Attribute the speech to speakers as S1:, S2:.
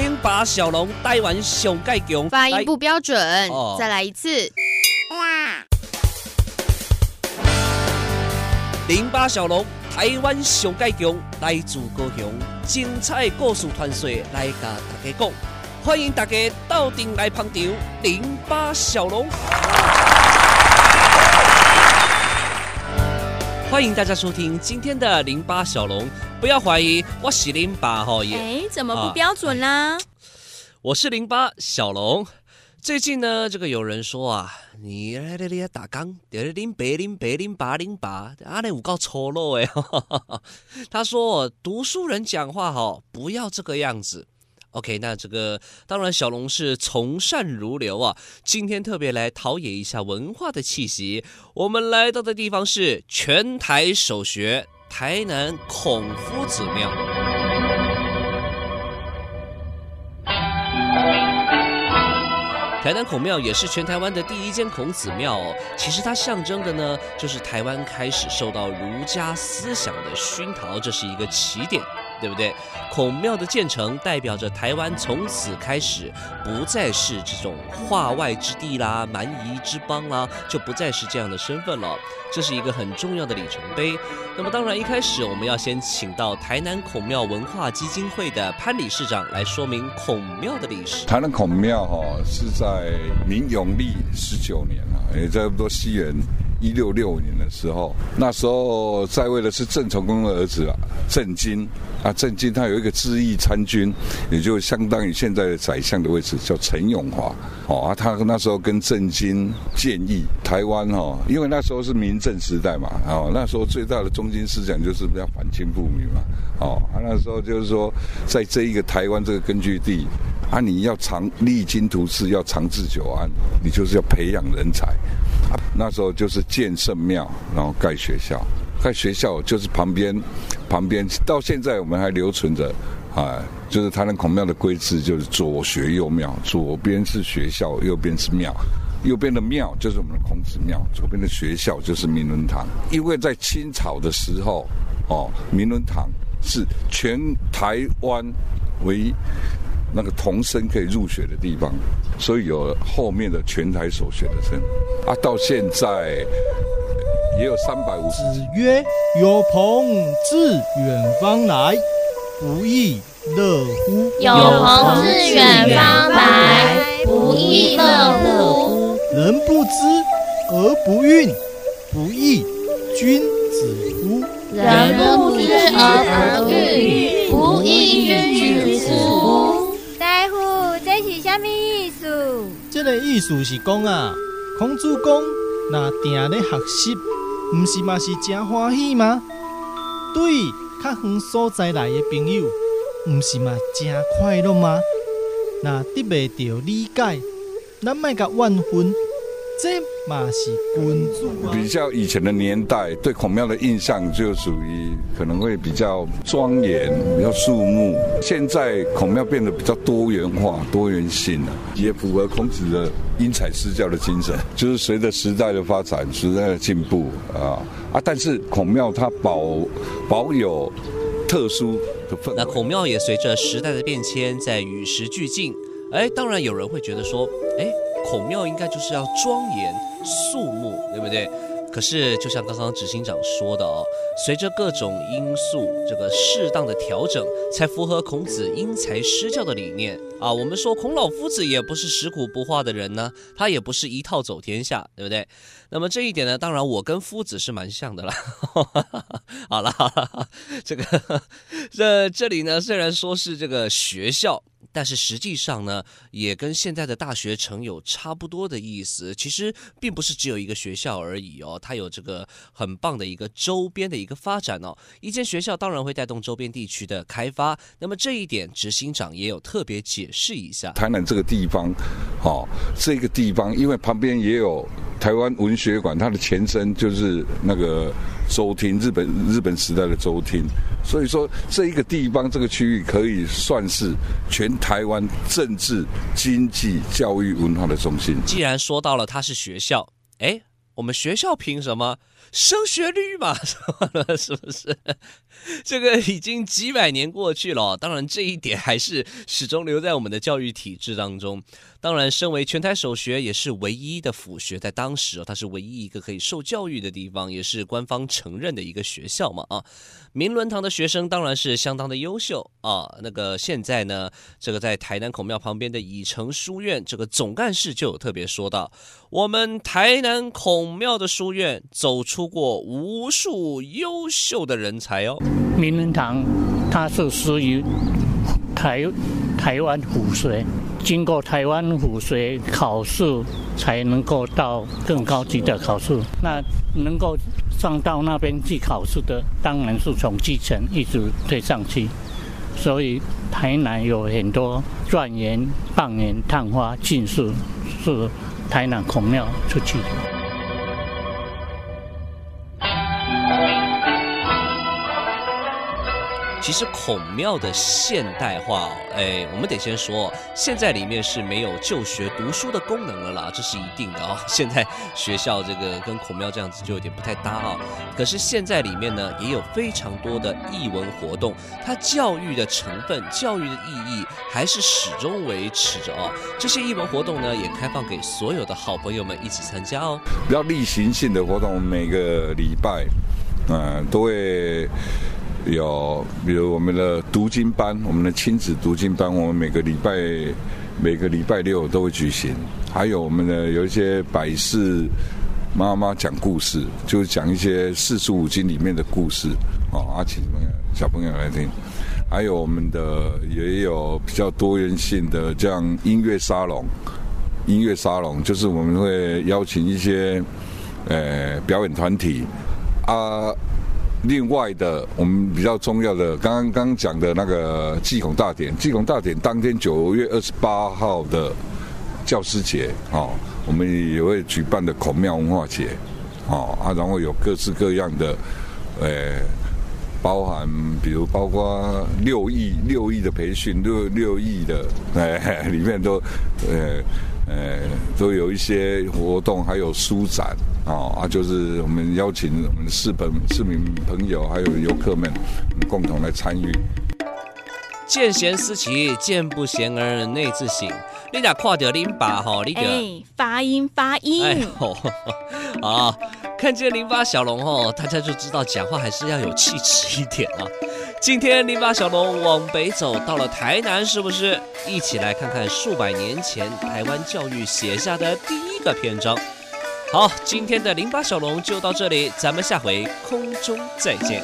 S1: 零八小龙台湾上盖强，
S2: 发音不标准，哦、再来一次。
S1: 哇零八小龙台湾上盖强，来自高雄，精彩故事传说来甲大家讲，欢迎大家到店来捧场。零八小龙，欢迎大家收听今天的零八小龙。不要怀疑，我是零八号耶。
S2: 哎，怎么不标准啦？啊、
S1: 我是零八小龙。最近呢，这个有人说啊，你来来来打刚，零八零八零八零八，阿那五告丑陋哎。他说，读书人讲话哈，不要这个样子。OK，那这个当然，小龙是从善如流啊。今天特别来陶冶一下文化的气息。我们来到的地方是全台首学。台南孔夫子庙，台南孔庙也是全台湾的第一间孔子庙哦。其实它象征的呢，就是台湾开始受到儒家思想的熏陶，这是一个起点。对不对？孔庙的建成代表着台湾从此开始不再是这种化外之地啦、蛮夷之邦啦，就不再是这样的身份了。这是一个很重要的里程碑。那么当然，一开始我们要先请到台南孔庙文化基金会的潘理事长来说明孔庙的历史。
S3: 台南孔庙哈、是在明永历十九年啊，也差不多西元。一六六年的时候，那时候在位的是郑成功的儿子啊，郑经啊，郑经他有一个知议参军，也就相当于现在的宰相的位置，叫陈永华。哦，他那时候跟郑经建议台湾、哦，因为那时候是明政时代嘛，哦，那时候最大的中心思想就是要反清复明嘛，哦，啊，那时候就是说，在这一个台湾这个根据地啊，你要长励精图治，要长治久安，你就是要培养人才。那时候就是建圣庙，然后盖学校，在学校就是旁边，旁边到现在我们还留存着，啊，就是台南孔庙的规制，就是左学右庙，左边是学校，右边是庙，右边的庙就是我们的孔子庙，左边的学校就是明伦堂。因为在清朝的时候，哦，明伦堂是全台湾唯一。那个童生可以入学的地方，所以有后面的全台所学的生啊，到现在也有三百五十。
S4: 子曰：“有朋自远方来，不亦乐乎？”
S5: 有朋自远方来，不亦乐乎？
S4: 人不知而不愠，不亦君子乎？
S5: 人不知而不愠，不亦君子乎？
S4: 这个意思是讲啊，孔子讲，那定咧学习，毋是嘛是真欢喜吗？对，较远所在来的朋友，毋是嘛真快乐吗？那得袂到理解，咱莫甲怨恨。这嘛是君主。
S3: 比较以前的年代，对孔庙的印象就属于可能会比较庄严、比较肃穆。现在孔庙变得比较多元化、多元性了，也符合孔子的因材施教的精神。就是随着时代的发展、时代的进步啊啊，但是孔庙它保保有特殊的氛围。
S1: 那孔庙也随着时代的变迁在与时俱进。哎，当然有人会觉得说，哎。孔庙应该就是要庄严肃穆，对不对？可是就像刚刚执行长说的哦，随着各种因素，这个适当的调整，才符合孔子因材施教的理念啊。我们说孔老夫子也不是食古不化的人呢，他也不是一套走天下，对不对？那么这一点呢，当然我跟夫子是蛮像的啦。好了，这个这这里呢，虽然说是这个学校。但是实际上呢，也跟现在的大学城有差不多的意思。其实并不是只有一个学校而已哦，它有这个很棒的一个周边的一个发展哦。一间学校当然会带动周边地区的开发。那么这一点，执行长也有特别解释一下。
S3: 台南这个地方，哦，这个地方因为旁边也有台湾文学馆，它的前身就是那个周厅，日本日本时代的周厅。所以说，这一个地方这个区域可以算是全台湾政治、经济、教育、文化的中心。
S1: 既然说到了它是学校，哎，我们学校凭什么？升学率嘛，什 么是不是？这个已经几百年过去了，当然这一点还是始终留在我们的教育体制当中。当然，身为全台首学，也是唯一的辅学，在当时哦，它是唯一一个可以受教育的地方，也是官方承认的一个学校嘛啊。明伦堂的学生当然是相当的优秀啊。那个现在呢，这个在台南孔庙旁边的以诚书院，这个总干事就有特别说到，我们台南孔孔庙的书院走出过无数优秀的人才哦。
S6: 名人堂，它是属于台台湾府学，经过台湾府学考试，才能够到更高级的考试。那能够上到那边去考试的，当然是从基层一直推上去。所以台南有很多状元、状元、探花、进士，是台南孔庙出去。
S1: 其实孔庙的现代化，哎，我们得先说，现在里面是没有就学读书的功能了啦，这是一定的、哦。现在学校这个跟孔庙这样子就有点不太搭啊。可是现在里面呢，也有非常多的艺文活动，它教育的成分、教育的意义还是始终维持着啊。这些艺文活动呢，也开放给所有的好朋友们一起参加哦。
S3: 比较例行性的活动，每个礼拜，嗯、都会。有，比如我们的读经班，我们的亲子读经班，我们每个礼拜每个礼拜六都会举行。还有我们的有一些百事妈妈讲故事，就是讲一些四书五经里面的故事，哦，啊，请小朋友来听。还有我们的也有比较多元性的，这样音乐沙龙，音乐沙龙就是我们会邀请一些呃表演团体啊。另外的，我们比较重要的，刚刚刚讲的那个祭孔大典，祭孔大典当天九月二十八号的教师节，哦，我们也会举办的孔庙文化节，哦啊，然后有各式各样的，呃，包含比如包括六艺六艺的培训，六六艺的，哎，里面都，呃。呃，都有一些活动，还有书展啊啊，就是我们邀请我们的市朋市民朋友还有游客们共同来参与。
S1: 见贤思齐，见不贤而内自省。你俩看到林爸吼，你个、
S2: 欸、发音发音。哎吼，
S1: 啊，看见淋巴小龙吼，大家就知道讲话还是要有气质一点啊。今天淋巴小龙往北走到了台南，是不是？一起来看看数百年前台湾教育写下的第一个篇章。好，今天的林巴小龙就到这里，咱们下回空中再见。